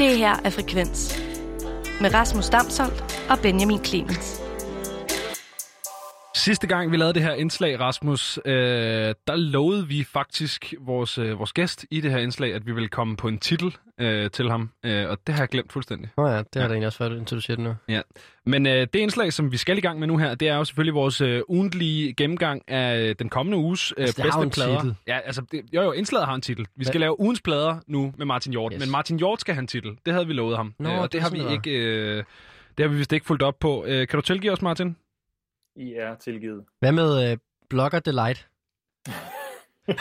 Det her er Frekvens med Rasmus Damsholdt og Benjamin Clemens. Sidste gang vi lavede det her indslag, Rasmus, øh, der lovede vi faktisk vores, øh, vores gæst i det her indslag, at vi ville komme på en titel øh, til ham, øh, og det har jeg glemt fuldstændig. Nå ja, det har ja. det egentlig også været, indtil du siger det nu. Ja. Men øh, det indslag, som vi skal i gang med nu her, det er jo selvfølgelig vores øh, ugentlige gennemgang af øh, den kommende uges øh, Altså, det bedste plader. titel. Ja, altså, det, jo jo, indslaget har en titel. Vi skal Ja. lave ugens plader nu med Martin Hjort, Yes. men Martin Hjort skal have en titel. Det havde vi lovet ham, Nå, øh, og det, det har vi ikke... Øh, det har vi vist ikke fulgt op på. Øh, kan du tilgive os, Martin? I er tilgivet. Hvad med øh, Blogger Delight?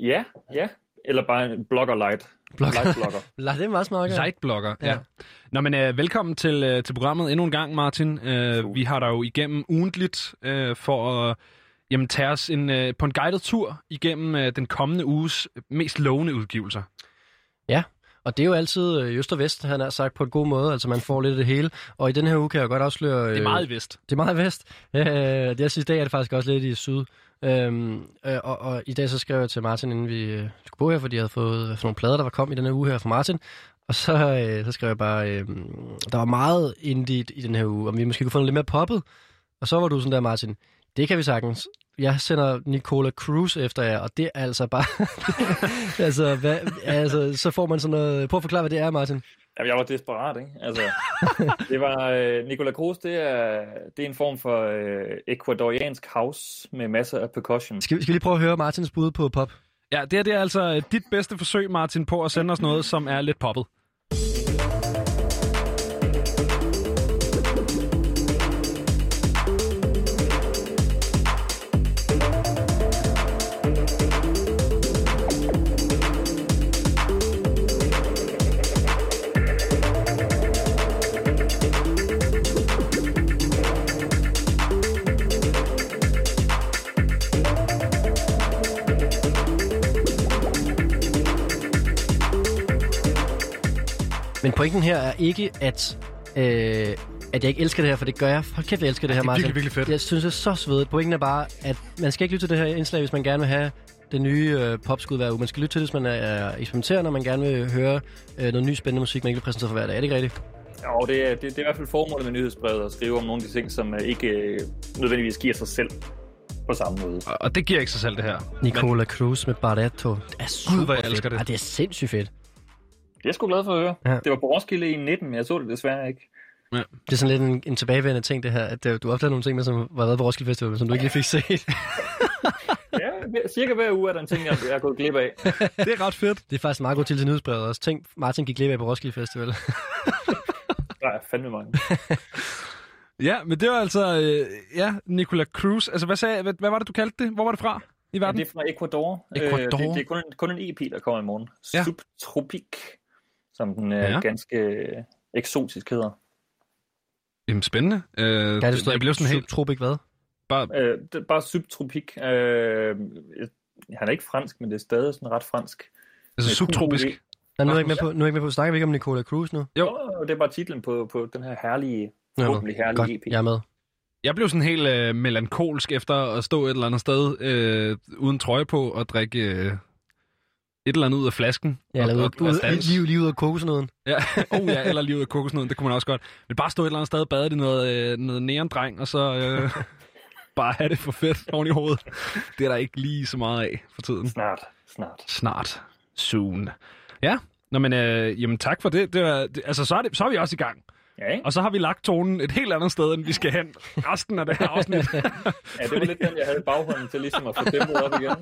Ja, ja. Eller bare blogger light. Blogger. Light blogger. Lad det er meget smart. Lightblogger, ja. Ja. ja. Nå, men øh, velkommen til, øh, til programmet endnu en gang, Martin. Øh, vi har dig jo igennem ugentligt øh, for at jamen, tage os en, øh, på en guided tur igennem øh, den kommende uges mest lovende udgivelser. Og det er jo altid øh, øst og vest, han har sagt på en god måde. Altså man får lidt af det hele. Og i den her uge kan jeg godt afsløre... Det er meget vist. Det er meget vest. Øh, jeg synes, i dag er det faktisk også lidt i syd. Øhm, øh, og, og i dag så skrev jeg til Martin, inden vi øh, skulle på her, fordi jeg havde fået hvad for nogle plader, der var kommet i den her uge her fra Martin. Og så, øh, så skrev jeg bare, øh, der var meget indie i den her uge, om vi måske kunne få noget lidt mere poppet. Og så var du sådan der, Martin, det kan vi sagtens. Jeg sender Nicola Cruz efter jer, og det er altså bare... altså, hvad, altså, så får man sådan noget... Prøv at forklare, hvad det er, Martin. Jamen, jeg var desperat, ikke? Altså, det var... Øh, Nicola Cruz, det er, det er en form for øh, ecuadoriansk house med masser af percussion. Skal, vi- skal vi lige prøve at høre Martins bud på pop? Ja, det, her, det er altså øh, dit bedste forsøg, Martin, på at sende os noget, som er lidt poppet. Men pointen her er ikke, at, øh, at jeg ikke elsker det her, for det gør jeg. Hold kæft, jeg elsker det her, Det er Martin. virkelig, virkelig fedt. Jeg synes, det er så svedigt. Pointen er bare, at man skal ikke lytte til det her indslag, hvis man gerne vil have det nye øh, popskud hver uge. Man skal lytte til det, hvis man er, er eksperimenterende, og man gerne vil høre øh, noget ny spændende musik, man ikke vil præsentere for hver dag. Er det ikke rigtigt? Og det er, det, det er i hvert fald formålet med nyhedsbrevet at skrive om nogle af de ting, som øh, ikke øh, nødvendigvis giver sig selv på samme måde. Og, og det giver ikke sig selv, det her. Nicola Cruz med Barretto. Det er super hvor jeg fedt. elsker det. Ej, det er sindssygt fedt. Det er jeg sgu glad for at høre. Ja. Det var på Roskilde i 19, men jeg så det desværre ikke. Det er sådan lidt en, en tilbagevendende ting, det her, at øh, du opdagede nogle ting, med, som var været på Roskilde Festival, men som du ikke lige fik set. Ja, cirka hver uge er der en ting, jeg, jeg er gået glip af. Det er ret fedt. det er faktisk meget godt til til nyhedsbrevet også. Tænk, Martin gik glip af på Roskilde Festival. Der er fandme mange. Ja, men det var altså, øh, ja, Nicola Cruz. Altså, hvad, sagde, hvad, hvad var det, du kaldte det? Hvor var det fra i Ja, verden? det er fra Ecuador. Ecuador. Øh, det, det er kun en, kun en EP, der kommer i morgen. Ja. Ja. Subtropik, som den øh, Ja. ganske øh, eksotisk hedder. Jamen, spændende. Øh, Ja, det står jeg blev sådan helt... Subtropic hvad? Bare, Øh, det er bare subtropik. Øh, han er ikke fransk, men det er stadig sådan ret fransk. altså, Med subtropisk. Nej, nu er jeg ikke med på, nu er jeg ikke med på. Snakker vi ikke om Nicola Cruz nu? Jo. Og det er bare titlen på, på den her herlige, forhåbentlig herlige Godt, EP. jeg er med. Jeg blev sådan helt øh, melankolsk efter at stå et eller andet sted øh, uden trøje på og drikke øh, et eller andet ud af flasken. Ja, eller og, ud, og, og lige, lige ud af kokosnøden. Ja, oh ja, eller lige ud af kokosnøden, det kunne man også godt. Men bare stå et eller andet sted og bade i noget, øh, noget neondreng, og så øh, bare have det for fedt oven i hovedet. Det er der ikke lige så meget af for tiden. Snart, snart. Snart. Soon. Ja, Nå, men øh, jamen, tak for det. det, var, det altså, så er, det, så er vi også i gang. Ja, ikke? Og så har vi lagt tonen et helt andet sted, end vi skal hen resten af det her afsnit. Ja, det var lidt den, jeg havde i baghånden til ligesom at få tempoet op igen.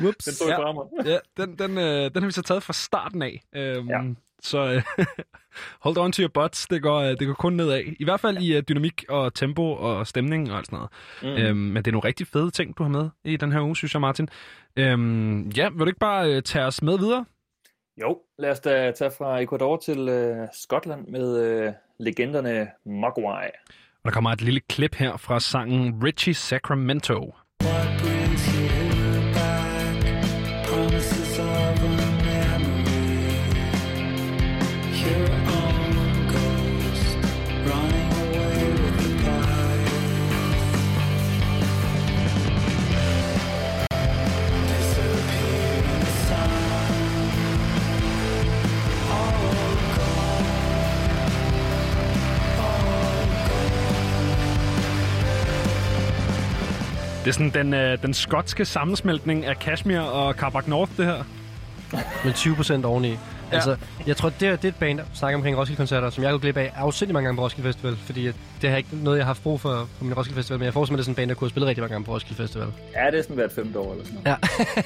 Whoops. Den stod ja. mig. ja, den, den, øh, den har vi så taget fra starten af. Øhm, Ja. Så øh, hold on to your butts. Det går, øh, det går kun nedad. I hvert fald i øh, dynamik og tempo og stemning og alt sådan noget. Mm. Øhm, men det er nogle rigtig fede ting, du har med i den her uge, synes jeg, Martin. Øhm, ja, vil du ikke bare øh, tage os med videre? Jo, lad os da tage fra Ecuador til øh, Skotland med øh, legenderne Mogwai. Og der kommer et lille klip her fra sangen Richie Sacramento. Det er sådan den, øh, den skotske sammensmeltning af Kashmir og Carbac North, det her. med 20 procent oveni. Ja. Altså, jeg tror, det er, det er et band, der snakker omkring Roskilde-koncerter, som jeg går glip af afsindig mange gange på Roskilde Festival, fordi det har ikke noget, jeg har haft brug for på min Roskilde Festival, men jeg forestiller mig, det er sådan en band, der kunne have spillet rigtig mange gange på Roskilde Festival. Ja, det er sådan hvert femte år eller sådan noget. Ja.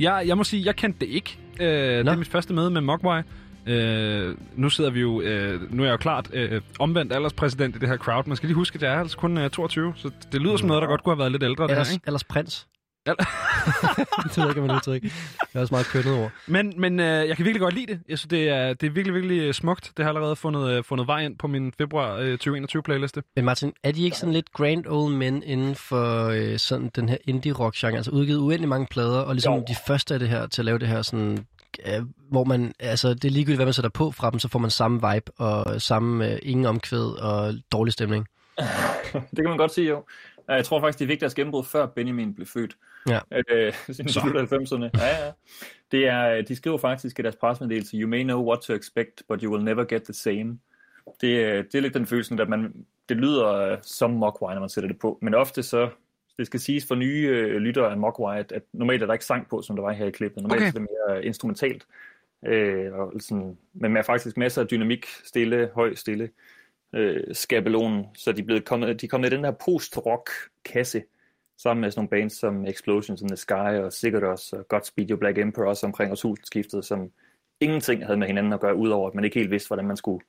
Jeg, jeg må sige, jeg kendte det ikke. Øh, det er mit første møde med Mogwai. Øh, nu sidder vi jo, øh, nu er jeg jo klart øh, omvendt alderspræsident i det her crowd. Man skal lige huske, at jeg er altså kun øh, 22, så det lyder som noget, der godt kunne have været lidt ældre. Det her, Ellers, ikke? ellers prins. Det ved jeg ikke, om man udtrykker. Det er også meget kønnet ord. Men, men øh, jeg kan virkelig godt lide det. Jeg synes, det er, det er virkelig, virkelig øh, smukt. Det har allerede fundet, øh, fundet vej ind på min februar øh, 2021-playliste. Men Martin, er de ikke sådan lidt grand old men inden for øh, sådan den her indie-rock-genre? Altså udgivet uendelig mange plader, og ligesom Jo. de første af det her til at lave det her sådan... Øh, hvor man, altså det er ligegyldigt, hvad man sætter på fra dem, så får man samme vibe og samme øh, ingen omkvæd og dårlig stemning. Det kan man godt sige, jo. Jeg tror faktisk, det er vigtigt at gennembrud, før Benjamin blev født. Ja. Øh, siden slut 90'erne. Ja, ja. Det er, de skriver faktisk i deres pressemeddelelse, You may know what to expect, but you will never get the same. Det, er- det er lidt den følelse, at man, det lyder øh, som Mogwai, når man sætter det på. Men ofte så, det skal siges for nye øh, lyttere af Mogwai, at, at normalt er der ikke sang på, som der var her i klippet. Normalt Okay. er det mere instrumentalt. Øh, og sådan, men med faktisk masser af dynamik, stille, høj, stille øh, skabelonen, så de er, blevet kommet, de er kommet i den her post-rock-kasse, sammen med sådan nogle bands som Explosions in the Sky og Sigados og Godspeed Your Black Emperor, også omkring årtusindskiftet, som ingenting havde med hinanden at gøre, udover at man ikke helt vidste, hvordan man skulle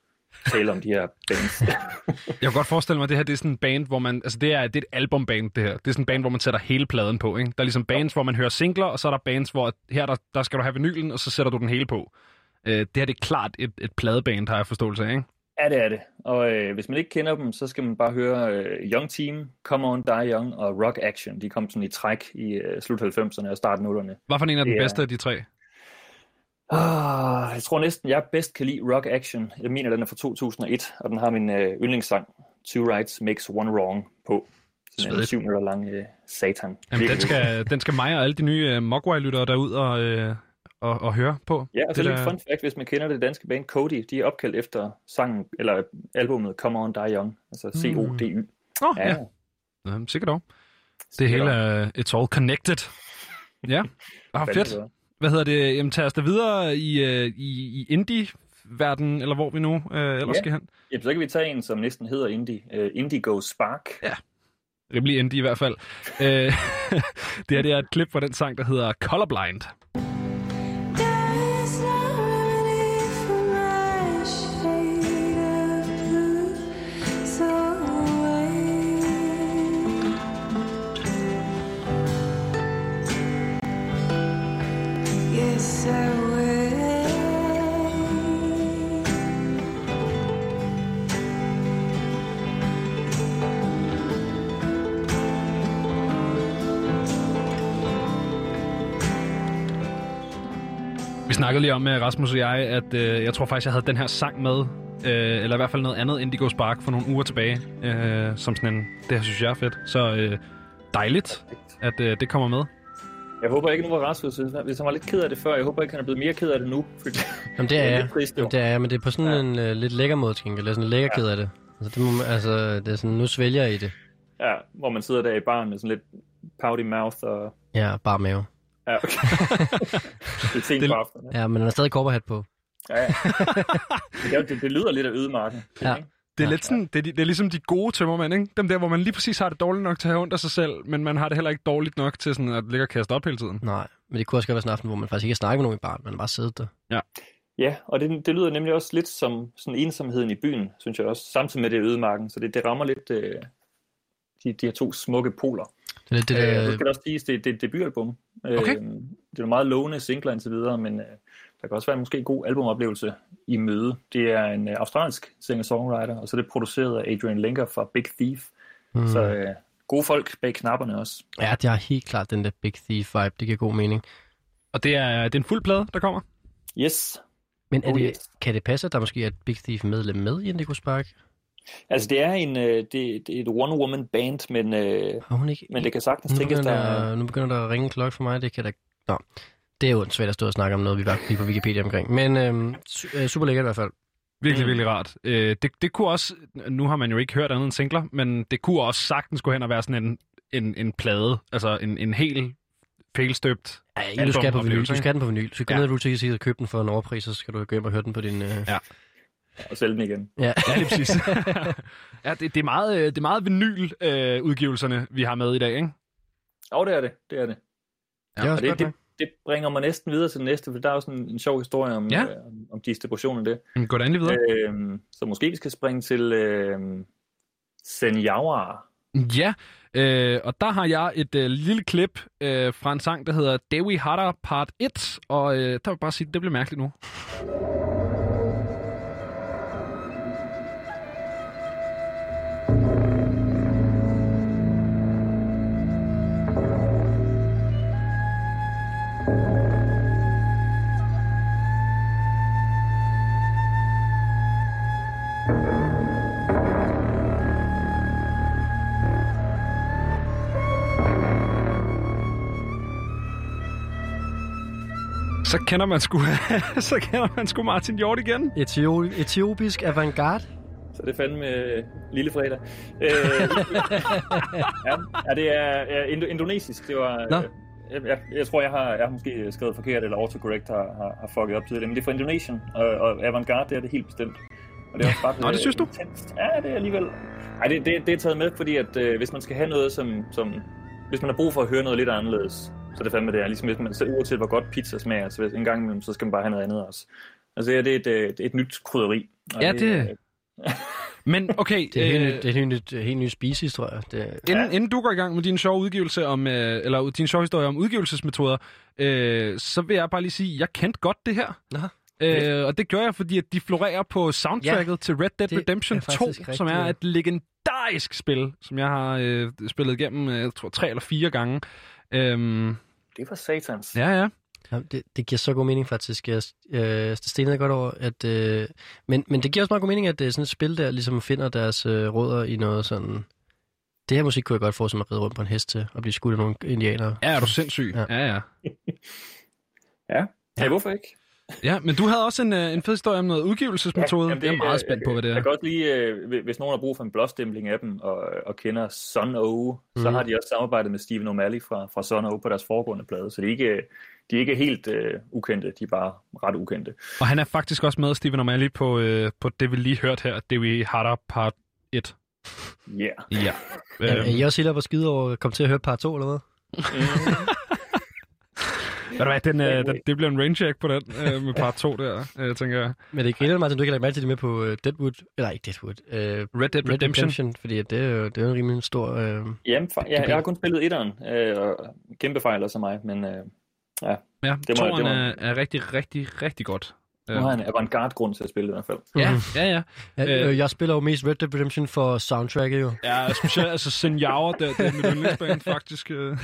tale om de her bands. Jeg kan godt forestille mig, at det her det er sådan en band, hvor man... Altså, det er, det er et albumband, det her. Det er sådan en band, hvor man sætter hele pladen på, ikke? Der er ligesom bands, hvor man hører singler, og så er der bands, hvor her der, der skal du have vinylen, og så sætter du den hele på. Øh, det her det er klart et, et pladeband, har jeg forståelse af, ikke? ja, det er det. Og øh, hvis man ikke kender dem, så skal man bare høre øh, Young Team, Come On, Die Young og Rock Action. De kom sådan i træk i øh, slut 90'erne og start 0'erne. Hvad for en af den er- bedste af de tre? Ah, jeg tror næsten, jeg bedst kan lide Rock Action. Jeg mener, den er fra 2001, og den har min øh, yndlingssang, Two Rights Makes One Wrong, på. Sådan en syv minutter lang øh, satan. Jamen, den skal, den skal mig og alle de nye uh, Mogwai-lyttere derud og, øh, og, og høre på. Ja, og så det lidt der- fun fact, hvis man kender det danske band Cody, de er opkaldt efter sangen, eller albumet Come On Die Young, altså C-O-D-Y. Åh, ja. ja. ja. Sikkert dog. Det hele er It's All Connected. Ja, ah, fedt. Hvad hedder det? Jamen, tag os da videre i, øh, i, i indie-verden, eller hvor vi nu øh, ellers Ja. skal hen. Jamen, så kan vi tage en, som næsten hedder Indie. Uh, Indigo Spark. Rimelig indie i hvert fald. øh, det her det er et klip fra den sang, der hedder Colorblind. There snakkede lige om med Rasmus og jeg, at øh, jeg tror faktisk, jeg havde den her sang med, øh, eller i hvert fald noget andet Indigo Spark for nogle uger tilbage, øh, som sådan en, det her synes jeg er fedt. Så øh, dejligt, at øh, det kommer med. Jeg håber ikke, nu var Rasmus, hvis han var lidt ked af det før, jeg håber ikke, han er blevet mere ked af det nu. Fordi Jamen, det er jeg. lidt trist. Jamen, det er jeg, men det er på sådan Ja. en uh, lidt lækker måde, gengæld. Jeg er sådan lidt lækker ked af det. Altså, det, må, man- altså, det er sådan, nu svælger jeg i det. Ja, hvor man sidder der i baren med sådan lidt pouty mouth og... Ja, bare mave. Ja, okay. det er sent Det- på aftenen. Ja, men han har stadig korperhat på. Ja, ja. Det, det, det lyder lidt af ødemarken. Ja. ikke? Det er, Ja. lidt sådan, det, er, de- det er ligesom de gode tømmermænd, ikke? Dem der, hvor man lige præcis har det dårligt nok til at have ondt af sig selv, men man har det heller ikke dårligt nok til sådan at ligge og kaste op hele tiden. Nej, men det kunne også godt være sådan en aften, hvor man faktisk ikke har snakket med nogen i baren, man har bare siddet der. Ja, og det, det lyder nemlig også lidt som sådan ensomheden i byen, synes jeg også, samtidig med det ødemarken. Så det, det rammer lidt øh, de, de her to smukke poler. Det er det Det, øh, der... skal det også siges, det, det er et debutalbum. Øh, Okay. det er meget lovende singler indtil videre, men øh, der kan også være en måske god albumoplevelse i møde. Det er en øh, australsk singer-songwriter, og så er det produceret af Adrian Lenker fra Big Thief. Mm. Så øh, gode folk bag knapperne også. Ja, det har helt klart den der Big Thief-vibe. Det giver god mening. Og det er, det er en fuld plade, der kommer. Yes. Men er Oh, det, yes. kan det passe, at der måske er et Big Thief-medlem med i Indigo Spark? Altså det er en øh, det, det er et one-woman band, men, øh, Har hun ikke? men det kan sagtens nu, tænkes, begynder der... der, nu begynder der at ringe en klokke for mig. Det kan da... Nå. Det er jo svært at stå og snakke om noget, vi var lige på Wikipedia omkring. Men øhm, su- øh, super lækkert i hvert fald. Virkelig, Mm. virkelig rart. Øh, det, det kunne også, nu har man jo ikke hørt andet end singler, men det kunne også sagtens gå hen og være sådan en en, en plade, altså en, en helt fælstøbt. Ja, ikke, du skal have på vinyl. Du skal have den på vinyl. Du skal gå Ja. ned i Tickets og købe den for en overpris, så skal du gå hjem og høre den på din... Øh... Ja. Og sælge den igen. Ja. Ja, lige præcis. ja, det, det, er meget, øh, det er meget vinyl-udgivelserne, vi har med i dag, ikke? Og det er det, det er det. Det er også det, godt det, det bringer mig næsten videre til den næste, for der er jo sådan en sjov historie om, Ja. ja. øh, om, om distribution af det. Mm, Gå da endelig videre. Øhm, så måske vi skal springe til øh, Senjawa. Ja, øh, og der har jeg et øh, lille klip øh, fra en sang, der hedder Dewi Hara Part 1, og øh, der vil jeg bare sige, at det bliver mærkeligt nu. Så kender man sgu, så kender man sgu Martin Hjort igen. Etio- etiopisk avantgarde. Så det er fandme øh, lille fredag. Øh, ja, ja, det er, er indo- indonesisk. Det var... Nå. Øh, jeg, jeg, jeg tror, jeg har, jeg har måske skrevet forkert, eller autocorrect har, har, har fucket op tidligere, men det er fra Indonesien, og, og avantgarde, det er det helt bestemt. Og det er også bare, Nå, det synes du? Intenst. Ja, det er alligevel... Ej, det, det, det er taget med, fordi at øh, hvis man skal have noget, som, som... Hvis man har brug for at høre noget lidt anderledes, så det fandme det er. Ligesom hvis man, så uanset hvor godt pizza smager, så hvis, en gang imellem, så skal man bare have noget andet også. Altså, det er, det er et, øh, det er et nyt krydderi. Og Ja, det- øh, Men okay, Det er, helt, øh, nyt, det er helt, nyt, helt ny jeg. Det, inden, inden du går i gang med din sjove udgivelse om, øh, eller din sjove historie om udgivelsesmetoder, øh, så vil jeg bare lige sige, at jeg kendte godt det her. Nå. Øh, og det gør jeg, fordi at de florerer på soundtracket ja, til Red Dead det Redemption 2, faktisk som rigtigt, er ja. et legendarisk spil, som jeg har øh, spillet igennem, øh, jeg tror, tre eller fire gange. Øhm, Det var satans. ja, ja. Ja, det, det giver så god mening faktisk. Jeg, øh, det stenede godt over. At, øh, men, men det giver også meget god mening, at det er sådan et spil, der ligesom finder deres øh, rødder i noget sådan... Det her musik kunne jeg godt få som at ride rundt på en hest til og blive skudt af nogle indianere. Ja, er du sindssyg? Ja. Ja, ja. Ja, ja hvorfor ikke? Ja, men du havde også en, øh, en fed historie om noget udgivelsesmetode. Ja, jamen, det, jeg er meget øh, spændt på, hvad det Jeg er. kan godt lige, øh, hvis nogen har brug for en blåstempling af dem, og, og kender Son O, så Mhm. har de også samarbejdet med Stephen O'Malley fra, fra Son O på deres foregående plade, så de er ikke, de er ikke helt øh, ukendte, de er bare ret ukendte. Og han er faktisk også med, Stephen O'Malley, på, øh, på det, vi lige hørte her, det vi har der part 1. Yeah. Ja. Er, er Øhm, I også helt op og skide over at komme til at høre part 2, eller hvad? Ved du hvad, den, øh, den, det bliver en rain check på den øh, med part 2 der, øh, tænker jeg. Men det griner Martin, du ikke har lagt mærke til det med på uh, Deadwood. Eller ikke Deadwood. Uh, Red Red Dead Redemption. Redemption. fordi det, er jo, det er jo en rimelig stor... Uh, Jamen, fa- jeg, jeg har kun spillet etteren, øh, og kæmpe fejl også af mig, men øh, Ja, må- toren det må- er, er rigtig, rigtig, rigtig godt. nu har jeg en avantgarde grund til at spille det i hvert fald. Ja, ja, ja. ja, Øh. øh, jeg spiller jo mest Red Dead Redemption for soundtracket jo. Ja, specielt altså Senjawa, det, det er mit yndlingsband faktisk. Øh.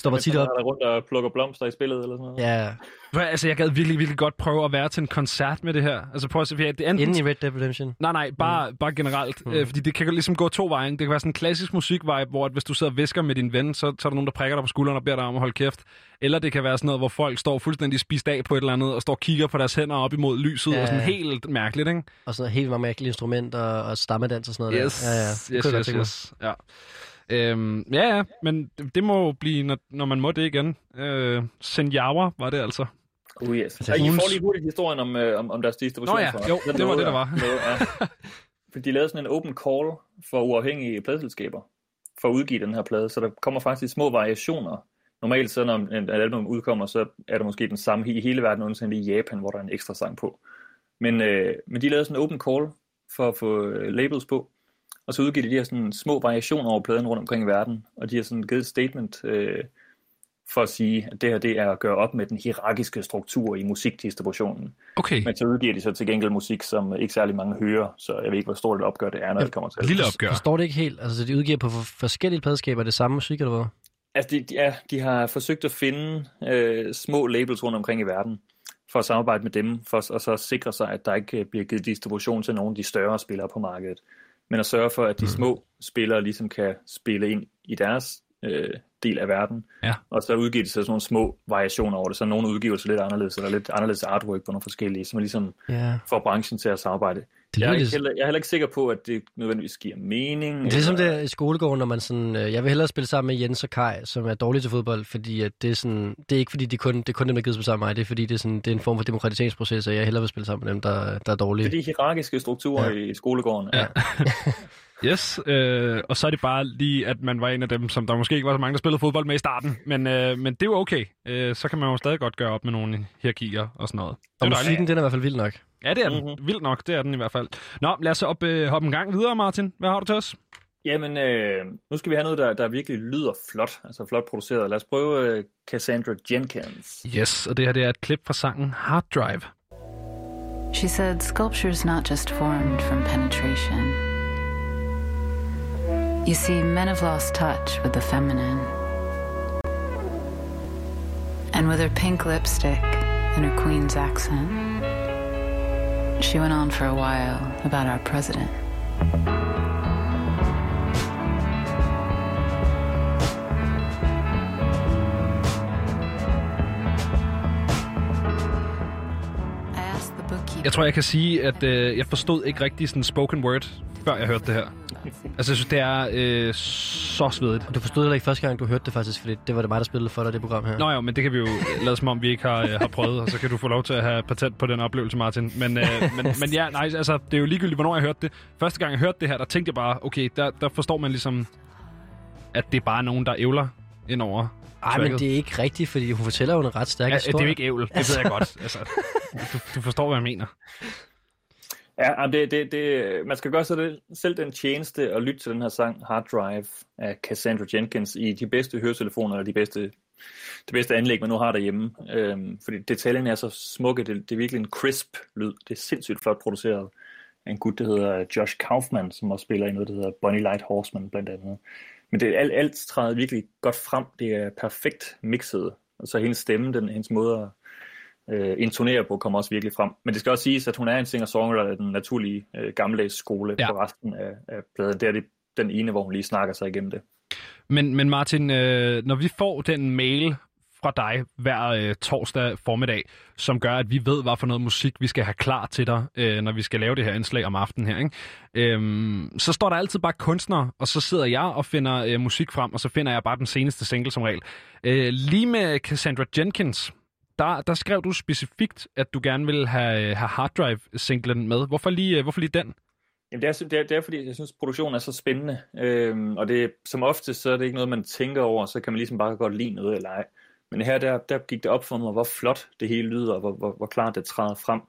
Stopper tit op. Er der rundt og plukker blomster i spillet eller sådan noget? Ja, Altså, jeg gad virkelig, virkelig godt prøve at være til en koncert med det her. Altså, prøv at se, for det er enten inden i Red Dead Redemption. Nej, nej, bare, mm. bare generelt. Mm. Øh, fordi det kan jo ligesom gå to veje. Det kan være sådan en klassisk musikvibe, hvor at hvis du sidder og visker med din ven, så, så er der nogen, der prikker dig på skulderen og beder dig om at holde kæft. Eller det kan være sådan noget, hvor folk står fuldstændig spist af på et eller andet, og står og kigger på deres hænder op imod lyset, Ja. og sådan helt mærkeligt, ikke? Og sådan helt mange mærkelige instrumenter og stammedans og sådan noget Yes, der. Ja, ja. Det yes, kunne jeg godt yes, tænke mig. yes. Ja. Øhm, ja, ja, men det, det må jo blive, når, når man må det igen. Øh, Senjawa var det altså. Oh yes. Altså, Ja, I får lige hurtigt historien om, øh, om, om deres distribution. Nå ja, for- jo, Den det var det, der var. Nåede, ja. For de lavede sådan en open call for uafhængige pladeselskaber for at udgive den her plade, så der kommer faktisk små variationer. Normalt så når en- et album udkommer, så er der måske den samme i hele verden, undtagen i Japan, hvor der er en ekstra sang på. Men, øh, men de lavede sådan en open call for at få øh, labels på, og så udgiver de de her sådan små variationer over pladen rundt omkring i verden, og de har sådan givet et statement øh, for at sige, at det her det er at gøre op med den hierarkiske struktur i musikdistributionen. Okay, Men så udgiver de så til gengæld musik, som ikke særlig mange hører, så jeg ved ikke, hvor stort et opgør det er, når det kommer til. lille opgør. Forstår det ikke helt? Altså, de udgiver på for- forskellige pladeskaber det samme musik, eller hvad? Altså, de, de, ja, de har forsøgt at finde øh, små labels rundt omkring i verden, for at samarbejde med dem, for at og så sikre sig, at der ikke bliver givet distribution til nogle af de større spillere på markedet. Men at sørge for, at de små spillere ligesom kan spille ind i deres øh, del af verden. Ja. Og så udgiver de så sådan nogle små variationer over det, så nogle udgivelser lidt anderledes, eller lidt anderledes artwork på nogle forskellige, som ligesom Ja. får branchen til at samarbejde. Det Jeg er, lidt... heller, jeg er heller ikke sikker på, at det nødvendigvis giver mening. Det er eller- det er i skolegården, når man sådan, øh, jeg vil hellere spille sammen med Jens og Kai, som er dårlige til fodbold, fordi at det er sådan, det er ikke fordi, de kun, det er kun dem, der gider spille sammen med mig, det er fordi, det er, sådan, det er en form for demokratiseringsproces, og jeg hellere vil spille sammen med dem, der, der er dårlige. Det er de hierarkiske strukturer Ja. ja. i skolegården. Ja. Yes, øh, og så er det bare lige, at man var en af dem, som der måske ikke var så mange, der spillede fodbold med i starten. Men, øh, men det er jo okay. Øh, så kan man jo stadig godt gøre op med nogle hierarkier og sådan noget. Det og er musikken, den er i hvert fald vild nok. Ja, det er den. Mhm. Vildt nok, det er den i hvert fald. Nå, lad os så op, øh, hoppe en gang videre, Martin. Hvad har du til os? Jamen, øh, nu skal vi have noget, der, der virkelig lyder flot. Altså flot produceret. Lad os prøve øh, Cassandra Jenkins. Yes, og det her det er et klip fra sangen Hard Drive. She said sculpture's not just formed from penetration. You see, men have lost touch with the feminine. And with her pink lipstick and her queen's accent, she went on for a while about our president. Jeg tror, jeg kan sige, at øh, jeg forstod ikke rigtig sådan spoken word, før jeg hørte det her. Altså, jeg synes, det er øh, så svedigt. Og du forstod heller ikke første gang, du hørte det faktisk, fordi det var det mig, der spillede for dig, det program her. Nå jo, men det kan vi jo lade som om, vi ikke har, øh, har prøvet, og så kan du få lov til at have patent på den oplevelse, Martin. Men, øh, men, men ja, nej, altså, det er jo ligegyldigt, hvornår jeg hørte det. Første gang, jeg hørte det her, der tænkte jeg bare, okay, der, der forstår man ligesom, at det er bare nogen, der ævler ind over. Ej, men det er ikke rigtigt, fordi hun fortæller jo en ret stærk Ja, det er historie. jo ikke ævl, det ved jeg godt. Altså, du, du forstår, hvad jeg mener. Ja, det, det, det, man skal gøre sig det, selv den tjeneste at lytte til den her sang Hard Drive af Cassandra Jenkins i de bedste høretelefoner eller de bedste, det bedste anlæg, man nu har derhjemme. Øhm, fordi detaljerne er så smukke, det, det er virkelig en crisp lyd. Det er sindssygt flot produceret af en gut, der hedder Josh Kaufman, som også spiller i noget, der hedder Bonnie Light Horseman blandt andet. Men det er alt, alt træder virkelig godt frem. Det er perfekt mixet. Og så hendes stemme, den, hendes måde at øh, intonere på, kommer også virkelig frem. Men det skal også siges, at hun er en singer-songwriter af den naturlige øh, gammeldags skole ja. på resten af, af pladen. Det er det, den ene, hvor hun lige snakker sig igennem det. Men, men Martin, øh, når vi får den mail fra dig hver øh, torsdag formiddag, som gør, at vi ved, hvad for noget musik vi skal have klar til dig, øh, når vi skal lave det her indslag om aftenen her, ikke? Øhm, så står der altid bare kunstner, og så sidder jeg og finder øh, musik frem, og så finder jeg bare den seneste single som regel. Øh, lige med Cassandra Jenkins, der, der skrev du specifikt, at du gerne ville have, øh, have Hard Drive-singlen med. Hvorfor lige, øh, hvorfor lige den? Jamen, det, er, det, er, det er fordi, jeg synes, produktionen er så spændende. Øhm, og det, som ofte, så er det ikke noget, man tænker over, så kan man ligesom bare godt lide noget eller ej. Men her, der, der gik det op for mig, hvor flot det hele lyder, og hvor, hvor, hvor klart det træder frem.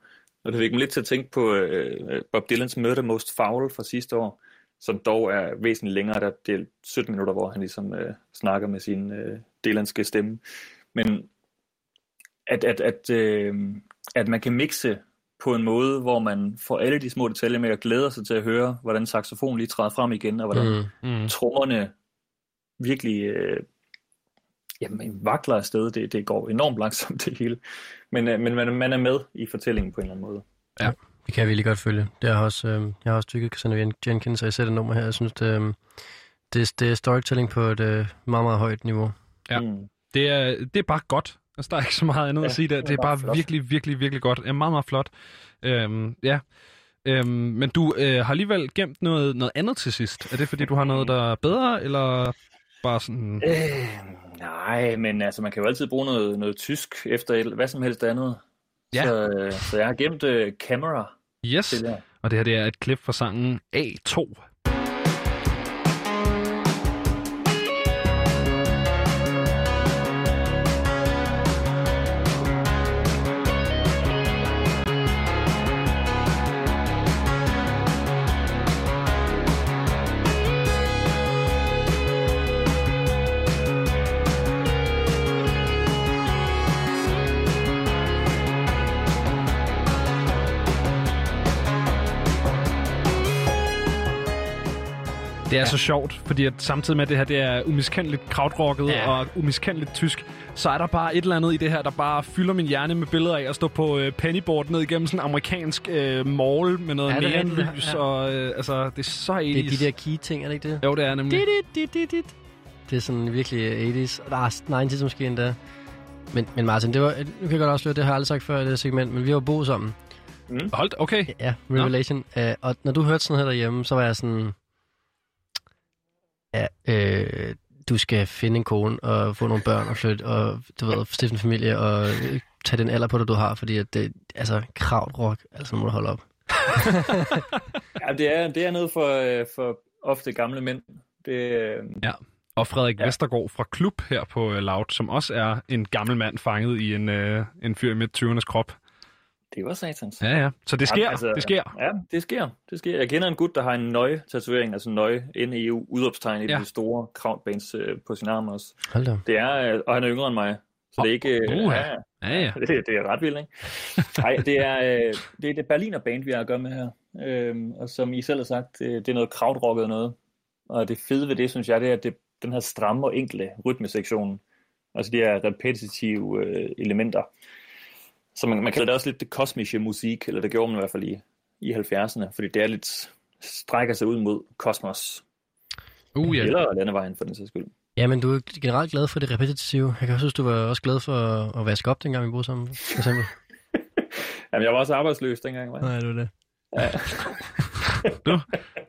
Og det fik mig lidt til at tænke på øh, Bob Dylans Murder Most Foul fra sidste år, som dog er væsentligt længere. Der det er 17 minutter, hvor han ligesom øh, snakker med sin øh, dylanske stemme. Men at, at, at, øh, at man kan mixe på en måde, hvor man får alle de små detaljer med og glæder sig til at høre, hvordan saxofonen lige træder frem igen, og hvordan Mm. Mm. trommerne virkelig øh, jamen, vakler afsted. Det, det går enormt langsomt det hele. Men, øh, men man, man er med i fortællingen på en eller anden måde. Det kan jeg virkelig godt følge. Det har også, øh, jeg har også dykket Cassandra Jenkins, og jeg sætter nummer her. Jeg synes, det, øh, det, det er storytelling på et øh, meget, meget højt niveau. Ja. Mm. Det er, det er bare godt. Altså, der er ikke så meget andet ja, Ja, at sige der. det er Det er bare bare flot. virkelig, virkelig, virkelig godt. Det er meget, meget flot. Øhm, ja. Øhm, men du øh, har alligevel gemt noget, noget andet til sidst. Er det, fordi du har noget, der er bedre, eller bare sådan... Øh, nej, men altså, man kan jo altid bruge noget, noget tysk efter et, hvad som helst andet. Ja. Så, øh, så jeg har gemt øh, Camera Yes. til. Og det her det er et klip fra sangen A2. Det er ja. så sjovt, fordi at samtidig med at det her det er umiskendeligt krautrocket ja. Ja. og umiskendeligt tysk, så er der bare et eller andet i det her, der bare fylder min hjerne med billeder af at stå på øh, pennyboard ned igennem sådan en amerikansk øh, mall med noget Ja, er rigtigt, neonlys, ja. og øh, altså, det er så 80's. Det er de der key-ting, er det ikke det? Jo, det er nemlig. Det er sådan virkelig 80's. Der er 90's måske endda. Men, men Martin, det var, nu kan jeg godt afsløre, det har jeg aldrig sagt før i det segment, men vi var boet sammen. Hold okay. Ja, Revelation. Uh, og når du hørte sådan her derhjemme, så var jeg sådan... Ja, øh, du skal finde en kone og få nogle børn og flytte, og du ved, stifte en familie og øh, tage den alder på dig, du har, fordi at det, altså, krautrock, altså må du holde op. Ja, det er, det er noget for, øh, for ofte gamle mænd. Det, øh, Ja. Og Frederik ja. Vestergaard fra Klub her på Loud, som også er en gammel mand fanget i en, øh, en fyr i midt-20'ernes krop. Det var satans. Ja, ja. Så det sker. Altså, det sker. Ja, det sker. Det sker. Jeg kender en gut, der har en nøje tatovering, altså nøje NEU udopstegn i Ja. de store krautbands øh, på sin arm også. Hold da. Det er, øh, og han er yngre end mig. Så det er ikke... øh, Uha. ja, Ja, ja. det, det er ret vildt, ikke? Nej, det er, øh, det er det Berliner band, vi har at gøre med her. Øhm, og som I selv har sagt, det, det er noget krautrocket noget. Og det fede ved det, synes jeg, det er, at det, den her stramme og enkle rytmesektion. Altså de her repetitive øh, elementer. Så man, man kalder det også lidt det kosmiske musik, eller det gjorde man i hvert fald i, i 70'erne, fordi det er lidt strækker sig ud mod kosmos. Uh, ja. Eller landevejen, for den sags skyld. Ja, men du er generelt glad for det repetitive. Jeg kan også synes, du var også glad for at, at vaske op, dengang vi boede sammen, for eksempel. Jamen, jeg var også arbejdsløs dengang, var jeg? Nej, det var det. Nu,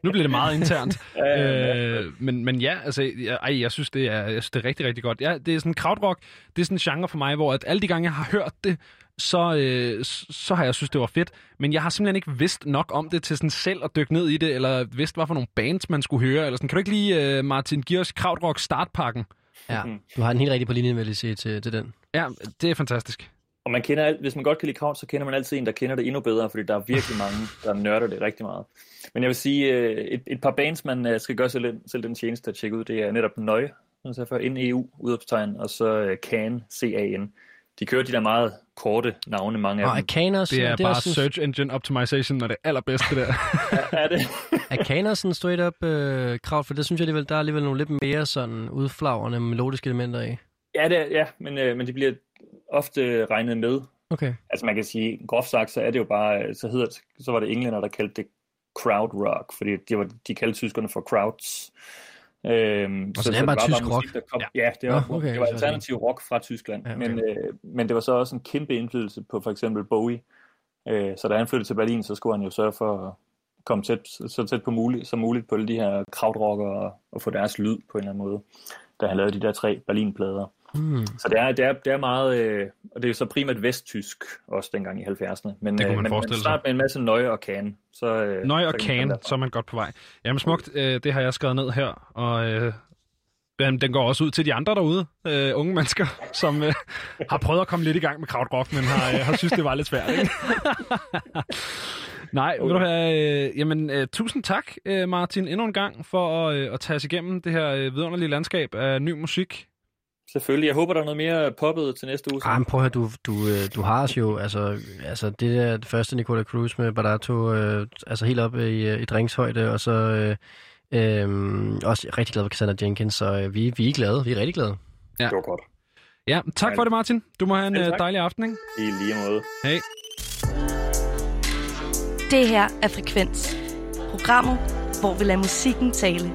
nu bliver det meget internt. Ja, ja, ja. øh, men, men ja, altså, jeg, ej, jeg, synes, det er, jeg synes, det er rigtig, rigtig godt. Ja, det er sådan krautrock, det er sådan en genre for mig, hvor at alle de gange, jeg har hørt det, så, øh, så har jeg synes, det var fedt. Men jeg har simpelthen ikke vidst nok om det til sådan selv at dykke ned i det, eller vidst, hvad for nogle bands, man skulle høre. Eller sådan. Kan du ikke lige, uh, Martin, give os krautrock startpakken? Ja, du har en helt rigtig på linje, vil jeg sige, til, til den. Ja, det er fantastisk. Og man kender alt, hvis man godt kan lide kraut, så kender man altid en, der kender det endnu bedre, fordi der er virkelig mange, der nørder det rigtig meget. Men jeg vil sige, øh, et, et par bands, man øh, skal gøre selv, den- selv den tjeneste at tjekke ud, det er netop Nøje, som jeg sagde før, NEU, udopstegn, og så øh, CAN, C-A-N. De kører de der meget korte navne, mange af Og dem. Det er det bare sådan, search engine optimization, når det er allerbedste der. Er det? Arcanos sådan straight up øh, krav, for det synes jeg alligevel, der er alligevel nogle lidt mere sådan udflagrende melodiske elementer i. ja, det er, ja men, øh, men de bliver ofte regnet med. Okay. Altså man kan sige, groft sagt, så er det jo bare, øh, så, hedder, det- så var det englænder, der kaldte det crowd rock, fordi de, var, de kaldte tyskerne for crowds. Øhm, Og så det er bare tysk musik, rock? Der kom, Ja. ja. det var, Nå, okay, det var så er alternativ rock fra Tyskland, Ja, okay. men, øh, men det var så også en kæmpe indflydelse på for eksempel Bowie. Øh, så da han flyttede til Berlin, så skulle han jo sørge for at komme tæt, så tæt på muligt, som muligt på de her krautrockere og, og få deres lyd på en eller anden måde, da han lavede de der tre Berlin-plader. Hmm. Så det er, det er, det er meget, øh, og det er jo så primært vesttysk også dengang i 70'erne. Men, Det kunne man øh, forestille sig. med en masse nøje og kan. Så, øh, Nøje og kan så er man godt på vej. Jamen smukt, øh, det har jeg skrevet ned her, og øh, den, den går også ud til de andre derude, øh, unge mennesker, som øh, har prøvet at komme lidt i gang med krautrock, men har, øh, har synes, det var lidt svært. Ikke? Nej, vil du have, øh, jamen, øh, tusind tak, øh, Martin, endnu en gang, for at, øh, at tage os igennem det her øh, vidunderlige landskab af ny musik. Selvfølgelig. Jeg håber, der er noget mere poppet til næste uge. så. Ej, men prøv at høre, du, du, øh, du har os jo, altså, altså det der det første Nicola Cruz med Badato, øh, altså helt op i, øh, i dringshøjde, og så øh, øh, også rigtig glad for Cassandra Jenkins, så øh, vi, vi er glade, vi er rigtig glade. Det var godt. Ja, tak for det, Martin. Du må have en Selv øh, dejlig aften, ikke? I lige måde. Hej. Det her er Frekvens. Programmet, hvor vi lader musikken tale.